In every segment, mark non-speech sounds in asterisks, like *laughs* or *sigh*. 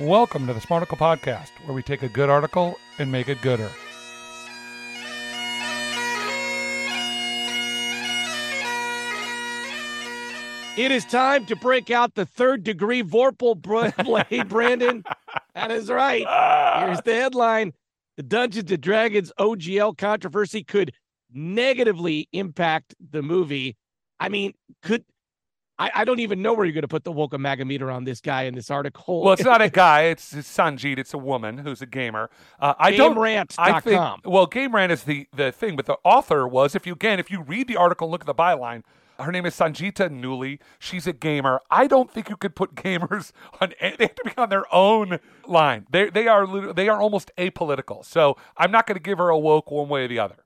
Welcome to the Smarticle Podcast, where we take a good article and make it gooder. It is time to break out the third degree Vorpal *laughs* blade, Brandon. that is right. Here's the headline The Dungeons and Dragons OGL controversy could negatively impact the movie. I mean, could I, I don't even know where you're going to put the Woka Magameter on this guy in this article. Well, it's not a *laughs* guy. It's, it's Sanjeet. It's a woman who's a gamer. Uh, I don't. GameRant.com. I think. Well, Game Rant is the the thing, but the author was. If you again, if you read the article and look at the byline, her name is Sanjita Newley. She's a gamer. I don't think you could put *laughs* gamers on. They have to be on their own line. They they are they are almost apolitical. So I'm not going to give her a woke one way or the other.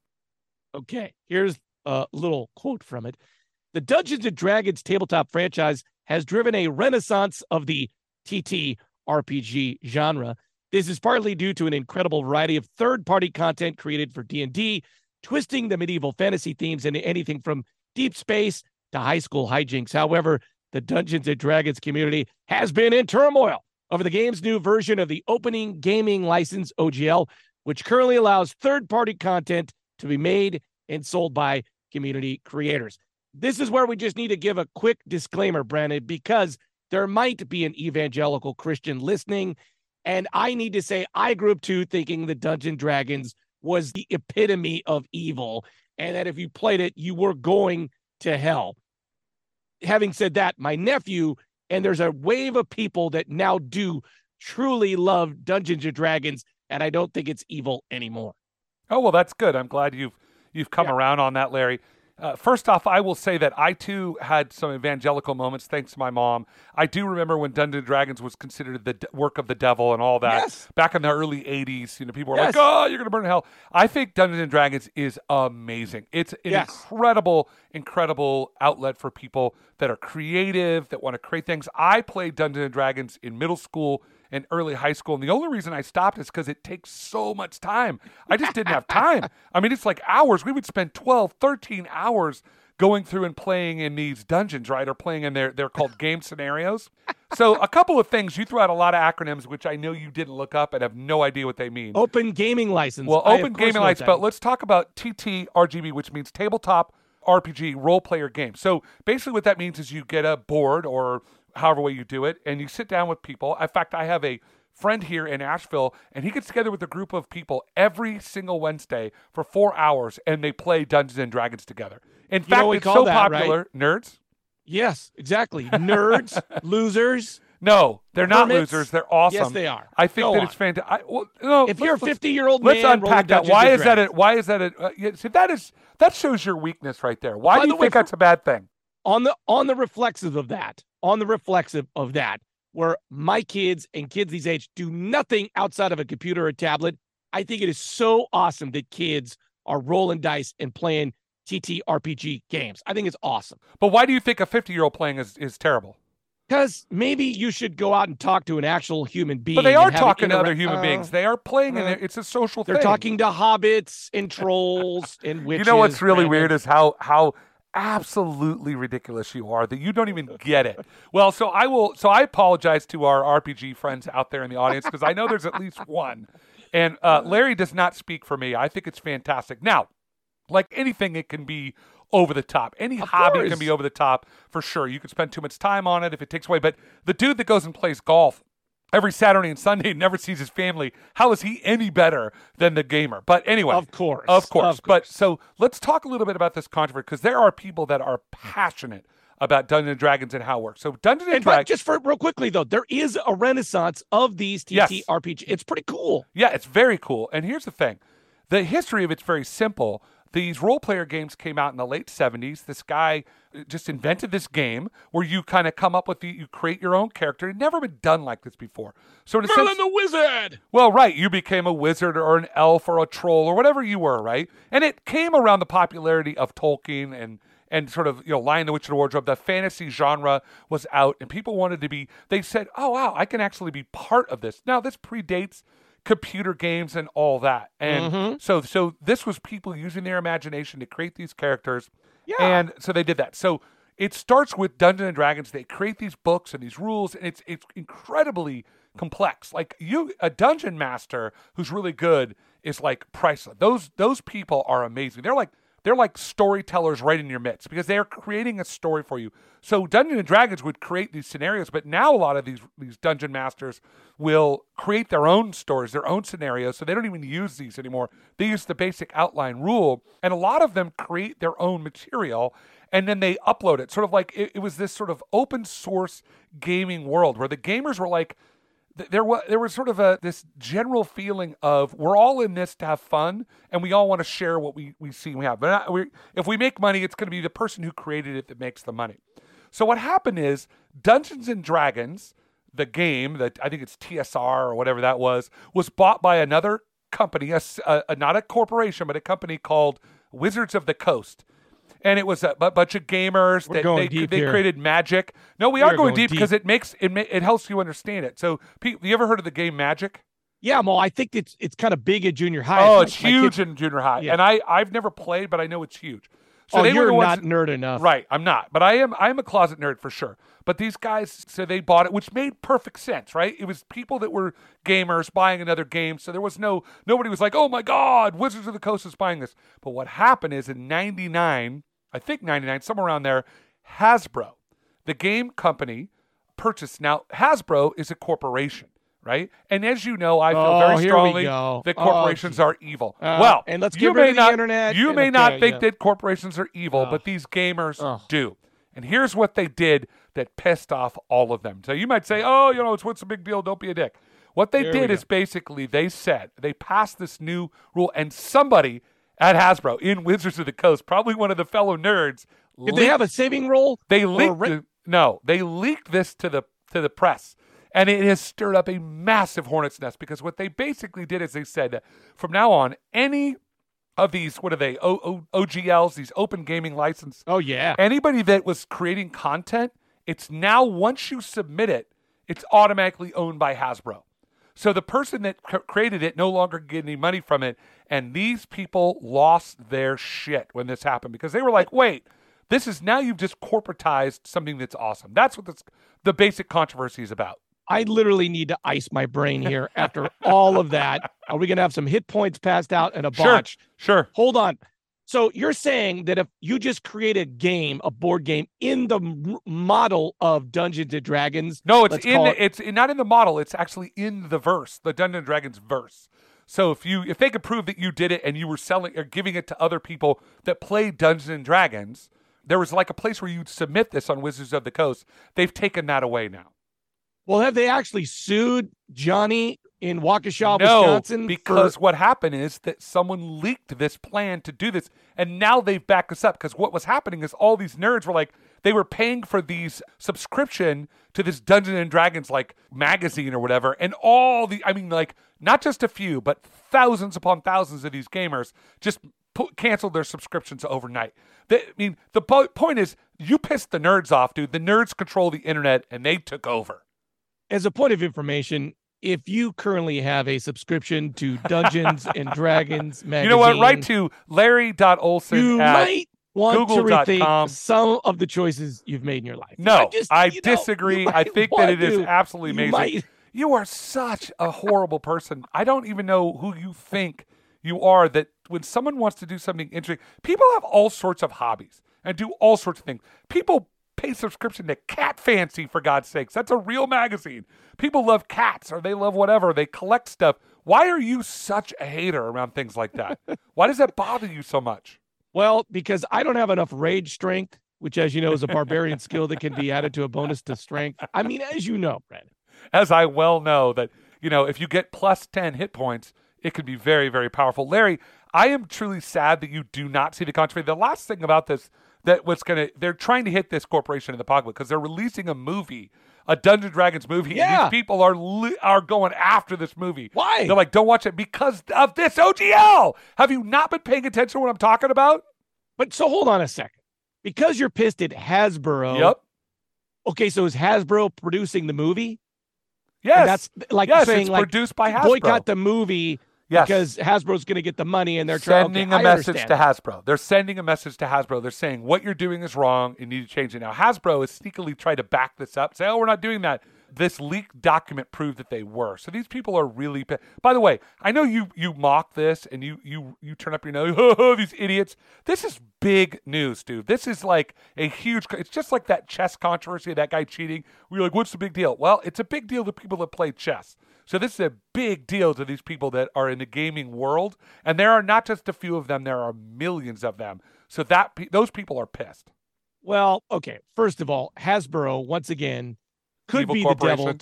Okay, here's a little quote from it. The Dungeons and Dragons tabletop franchise has driven a renaissance of the TT RPG genre. This is partly due to an incredible variety of third-party content created for D&D, twisting the medieval fantasy themes into anything from deep space to high school hijinks. However, the Dungeons and Dragons community has been in turmoil over the game's new version of the opening gaming license OGL, which currently allows third-party content to be made and sold by community creators. This is where we just need to give a quick disclaimer, Brandon, because there might be an evangelical Christian listening. And I need to say, I grew up too thinking the Dungeon Dragons was the epitome of evil, and that if you played it, you were going to hell. Having said that, my nephew, and there's a wave of people that now do truly love Dungeons and Dragons, and I don't think it's evil anymore. Oh well, that's good. I'm glad you've you've come Yeah. around on that, Larry. Uh, first off, I will say that I too had some evangelical moments thanks to my mom. I do remember when Dungeons and Dragons was considered the d- work of the devil and all that Yes. back in the early '80s. You know, people were Yes. like, "Oh, you're going to burn in hell." I think Dungeons and Dragons is amazing. It's an Yes. incredible, incredible outlet for people that are creative that want to create things. I played Dungeons and Dragons in middle school and early high school. And the only reason I stopped is because it takes so much time. I just didn't have time. *laughs* I mean, it's like hours. We would spend 12, 13 hours going through and playing in these dungeons, right? Or playing in their, they're called game scenarios. So, a couple of things. You threw out a lot of acronyms, which I know you didn't look up and have no idea what they mean. Open gaming license. Well, I, open gaming license, but let's talk about TTRPG, which means tabletop RPG role player game. So basically, what that means is you get a board or however way you do it, and you sit down with people. In fact, I have a friend here in Asheville, and he gets together with a group of people every single Wednesday for four hours, and they play Dungeons and Dragons together. In You fact, it's so that, right? popular. Nerds? Yes, exactly. Nerds, *laughs* losers. No, they're not losers. They're awesome. Yes, they are. I think Go that on. it's fantastic. Well, no, If you're a 50 year old Let's man, unpack that. Why is that? A, why is that? A, uh, yeah, see, that is that shows your weakness right there. Why By do the you way, think that's a bad thing? on the on the reflexive of that, on the reflexive of that, where my kids and kids these age do nothing outside of a computer or tablet. I think it is so awesome that kids are rolling dice and playing TTRPG games. I think it's awesome. But why do you think a fifty-year-old playing is, is terrible? Because maybe you should go out and talk to an actual human being. But they are talking to other human uh, beings. They are playing, uh, and it's a social thing. They're thing. talking to hobbits and trolls and witches. *laughs* You know what's really weird is how how absolutely ridiculous you are that you don't even get it. Well, so I will. So I apologize to our RPG friends out there in the audience because I know there's at least one, and uh, Larry does not speak for me. I think it's fantastic. Now, like anything, it can be over the top. Any Of hobby course. can be over the top for sure. You can spend too much time on it if it takes away. But the dude that goes and plays golf every Saturday and Sunday *laughs* and never sees his family, how is he any better than the gamer? But anyway, Of course. of course. Of But so let's talk a little bit about this controversy because there are people that are passionate about Dungeons and Dragons and how it works. So Dungeons and And Dragons, just for real quickly though, there is a renaissance of these Yes. TTRPG. It's pretty cool. yeah, it's very cool. And here's the thing: the history of it's very simple. These role player games came out in the late 70s. This guy uh, just invented this game where you kind of come up with the, you create your own character. It never been done like this before. So in a sense, the Wizard. Well, right. You became a wizard or an elf or a troll or whatever you were, right? And it came around the popularity of Tolkien and and sort of you know Lion the Witch and the Wardrobe. The fantasy genre was out, and people wanted to be. They said, "Oh wow, I can actually be part of this." Now this predates computer games and all that, and Mhm. so so this was people using their imagination to create these characters, Yeah. and so they did that. So it starts with Dungeons and Dragons. They create these books and these rules, and it's it's incredibly complex. Like you, a dungeon master who's really good is like priceless. Those those people are amazing. They're like they're like storytellers right in your midst because they are creating a story for you. So Dungeons and Dragons would create these scenarios, but now a lot of these these dungeon masters will create their own stories, their own scenarios. So they don't even use these anymore. They use the basic outline rule, and a lot of them create their own material and then they upload it. Sort of like it, it was this sort of open source gaming world where the gamers were like there was there was sort of a this general feeling of we're all in this to have fun and we all want to share what we we see we have. But not, we, if we make money, it's going to be the person who created it that makes the money. So what happened is Dungeons and Dragons, the game that I think it's TSR or whatever that was, was bought by another company, a, a, not a corporation, but a company called Wizards of the Coast and it was a, a bunch of gamers We're that they, they created magic. No, we, we are, going, going deep because it makes it it helps you understand it. So, Pete, you ever heard of the game Magic? Yeah, well, I think it's it's kind of big at junior high. Oh, it's my, huge my in junior high, yeah. and I I've never played, but I know it's huge. So oh, they you're were not nerd enough, right? I'm not, but I am. I am a closet nerd for sure. But these guys, so they bought it, which made perfect sense, right? It was people that were gamers buying another game, so there was no nobody was like, "Oh my God, Wizards of the Coast is buying this." But what happened is in '99 I think 99, somewhere around there, Hasbro, the game company, purchased. Now, Hasbro is a corporation, right? And as you know, I feel oh, very strongly that oh, corporations oh, are evil. Uh, well, and let's you may not, internet. You may okay, not think yeah. that corporations are evil, but these gamers do. And here's what they did that pissed off all of them. So you might say, oh, you know, it's what's the big deal? Don't be a dick. What they did is basically they said they passed this new rule, and somebody at Hasbro in Wizards of the Coast. Probably one of the fellow nerds. Did leaked, they have a saving roll? They leaked. No, they leaked this to the to the press, and it has stirred up a massive hornet's nest because what they basically did is they said from now on any of these what are they o- o- OGLs these open gaming license oh yeah anybody that was creating content it's now once you submit it it's automatically owned by Hasbro so the person that c- created it no longer get any money from it. And these people lost their shit when this happened because they were like, *laughs* wait, this is now you've just corporatized something that's awesome. That's what this, the basic controversy is about. I literally need to ice my brain here after all of that. Are we going to have some hit points passed out and a botch? Sure. Sure. Hold on. So you're saying that if you just create a game, a board game in the model of Dungeons and Dragons, no, it's in it, it's not in the model. It's actually in the verse, the Dungeons and Dragons verse. So if you if they could prove that you did it and you were selling or giving it to other people that play Dungeons and Dragons, there was like a place where you'd submit this on Wizards of the Coast. They've taken that away now. Well, have they actually sued Johnny in Waukesha, no, Wisconsin? because for... what happened is that someone leaked this plan to do this, and now they've backed us up. Because what was happening is all these nerds were like, they were paying for these subscription to this Dungeons and Dragons like magazine or whatever, and all the, I mean, like not just a few, but thousands upon thousands of these gamers just put, canceled their subscriptions overnight. They, I mean, the po- point is, you pissed the nerds off, dude. The nerds control the internet, and they took over. As a point of information, if you currently have a subscription to Dungeons *laughs* and Dragons magazine, you know what? Write to Larry.Olson you at might want Google. to rethink com. some of the choices you've made in your life. No, I, just, I you disagree. Know, I think that it is to. absolutely You amazing. might- You are such a horrible person. I don't even know who you think you are that when someone wants to do something interesting, people have all sorts of hobbies and do all sorts of things. People pay subscription to Cat Fancy for God's sakes. That's a real magazine. People love cats or they love whatever. They collect stuff. Why are you such a hater around things like that? *laughs* Why does that bother you so much? Well, because I don't have enough rage strength, which, as you know, is a barbarian skill that can be added to a bonus to strength. I mean, as you know, Brandon. As I well know that, you know, if you get plus 10 hit points, it can be very, very powerful. Larry, I am truly sad that you do not see the controversy. The last thing about this that what's going to they're trying to hit this corporation in the pocket because they're releasing a movie, a Dungeons Dragons movie. Yeah. And these people are li- are going after this movie. Why? They're like, don't watch it because of this OGL. Have you not been paying attention to what I'm talking about? But so hold on a second. Because you're pissed at Hasbro. Yep. Okay, so is Hasbro producing the movie? Yes. And that's like yes, saying like produced by Hasbro. boycott the movie Yes. because Hasbro's going to get the money and they're sending trying, a message to Hasbro. They're sending a message to Hasbro. They're saying what you're doing is wrong. You need to change it now. Hasbro has sneakily tried to back this up. Say, oh, we're not doing that. This leaked document proved that they were. So these people are really. pa- By the way, I know you you mock this and you you you turn up your nose. *laughs* Oh, these idiots. This is big news, dude. This is like a huge. It's just like that chess controversy. That guy cheating. We are like, what's the big deal? Well, it's a big deal to people that play chess. So this is a big deal to these people that are in the gaming world, and there are not just a few of them; there are millions of them. So that those people are pissed. Well, okay. First of all, Hasbro once again could Evil be the devil.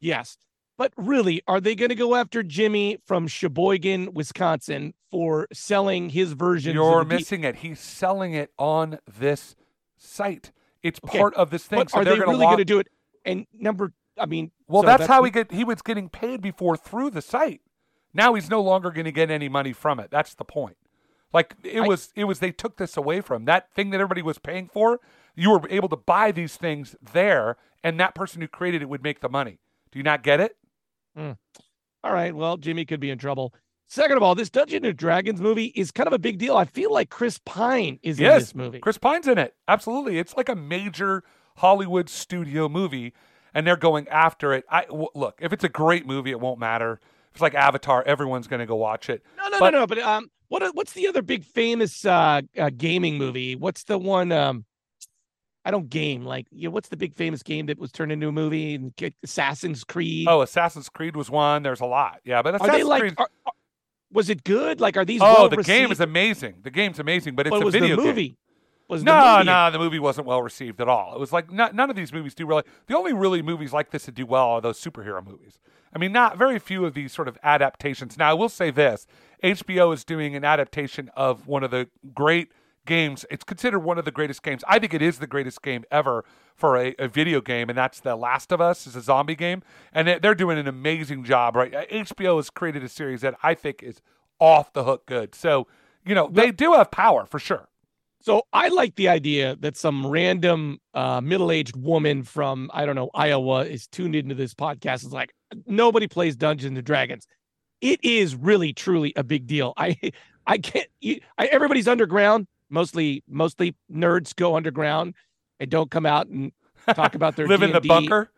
Yes. But really, are they going to go after Jimmy from Sheboygan, Wisconsin for selling his version? You're missing it. He's selling it on this site. It's Okay, part of this thing. But so are they really going to do it? And number, I mean, Well, so that's, how he get he was getting paid before through the site. Now he's no longer going to get any money from it. That's the point. Like it I- was it was they took this away from that thing that everybody was paying for. You were able to buy these things there, and that person who created it would make the money. Do you not get it? Hmm. All right. Well, Jimmy could be in trouble. Second of all, this Dungeons and Dragons movie is kind of a big deal. I feel like Chris Pine is in this movie. Chris Pine's in it. Absolutely, it's like a major Hollywood studio movie, and they're going after it. I w- look if it's a great movie, it won't matter. If it's like Avatar, everyone's going to go watch it. No, no, But- no, no. But um, what what's the other big famous uh, uh gaming movie? What's the one? Um, I don't game. Like, you know, what's the big famous game that was turned into a movie? And Assassin's Creed. Oh, Assassin's Creed was one. There's a lot. Yeah, but are Assassin's they like? Creed. are- are- was it good? Like, are these? Oh, the game is amazing. The game's amazing, but it's But a was video the game. Was No, the no, the movie wasn't well received at all. It was like no, none of these movies do really. The only really movies like this that do well are those superhero movies. I mean, not very few of these sort of adaptations. Now, I will say this: HBO is doing an adaptation of one of the great games. It's considered one of the greatest games. I think it is the greatest game ever for a, a video game, and that's The Last of Us. is a zombie game, and they- they're doing an amazing job. Right? HBO has created a series that I think is off the hook good. So, you know, they do have power for sure. So I like the idea that some random uh, middle-aged woman from I don't know Iowa is tuned into this podcast. Is like nobody plays Dungeons and Dragons. It is really truly a big deal. I I can't. You, I, everybody's underground. Mostly mostly nerds go underground and don't come out and talk about their *laughs* Live in the D&D. bunker.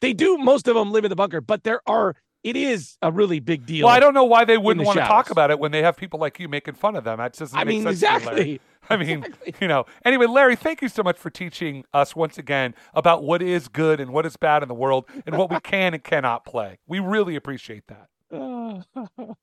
They do. Most of them live in the bunker, but there are. It is a really big deal. Well, I don't know why they wouldn't the want to talk about it when they have people like you making fun of them. That doesn't I mean, sense to exactly. *laughs* I mean, Exactly. you know. Anyway, Larry, thank you so much for teaching us once again about what is good and what is bad in the world and what we *laughs* can and cannot play. We really appreciate that. *laughs*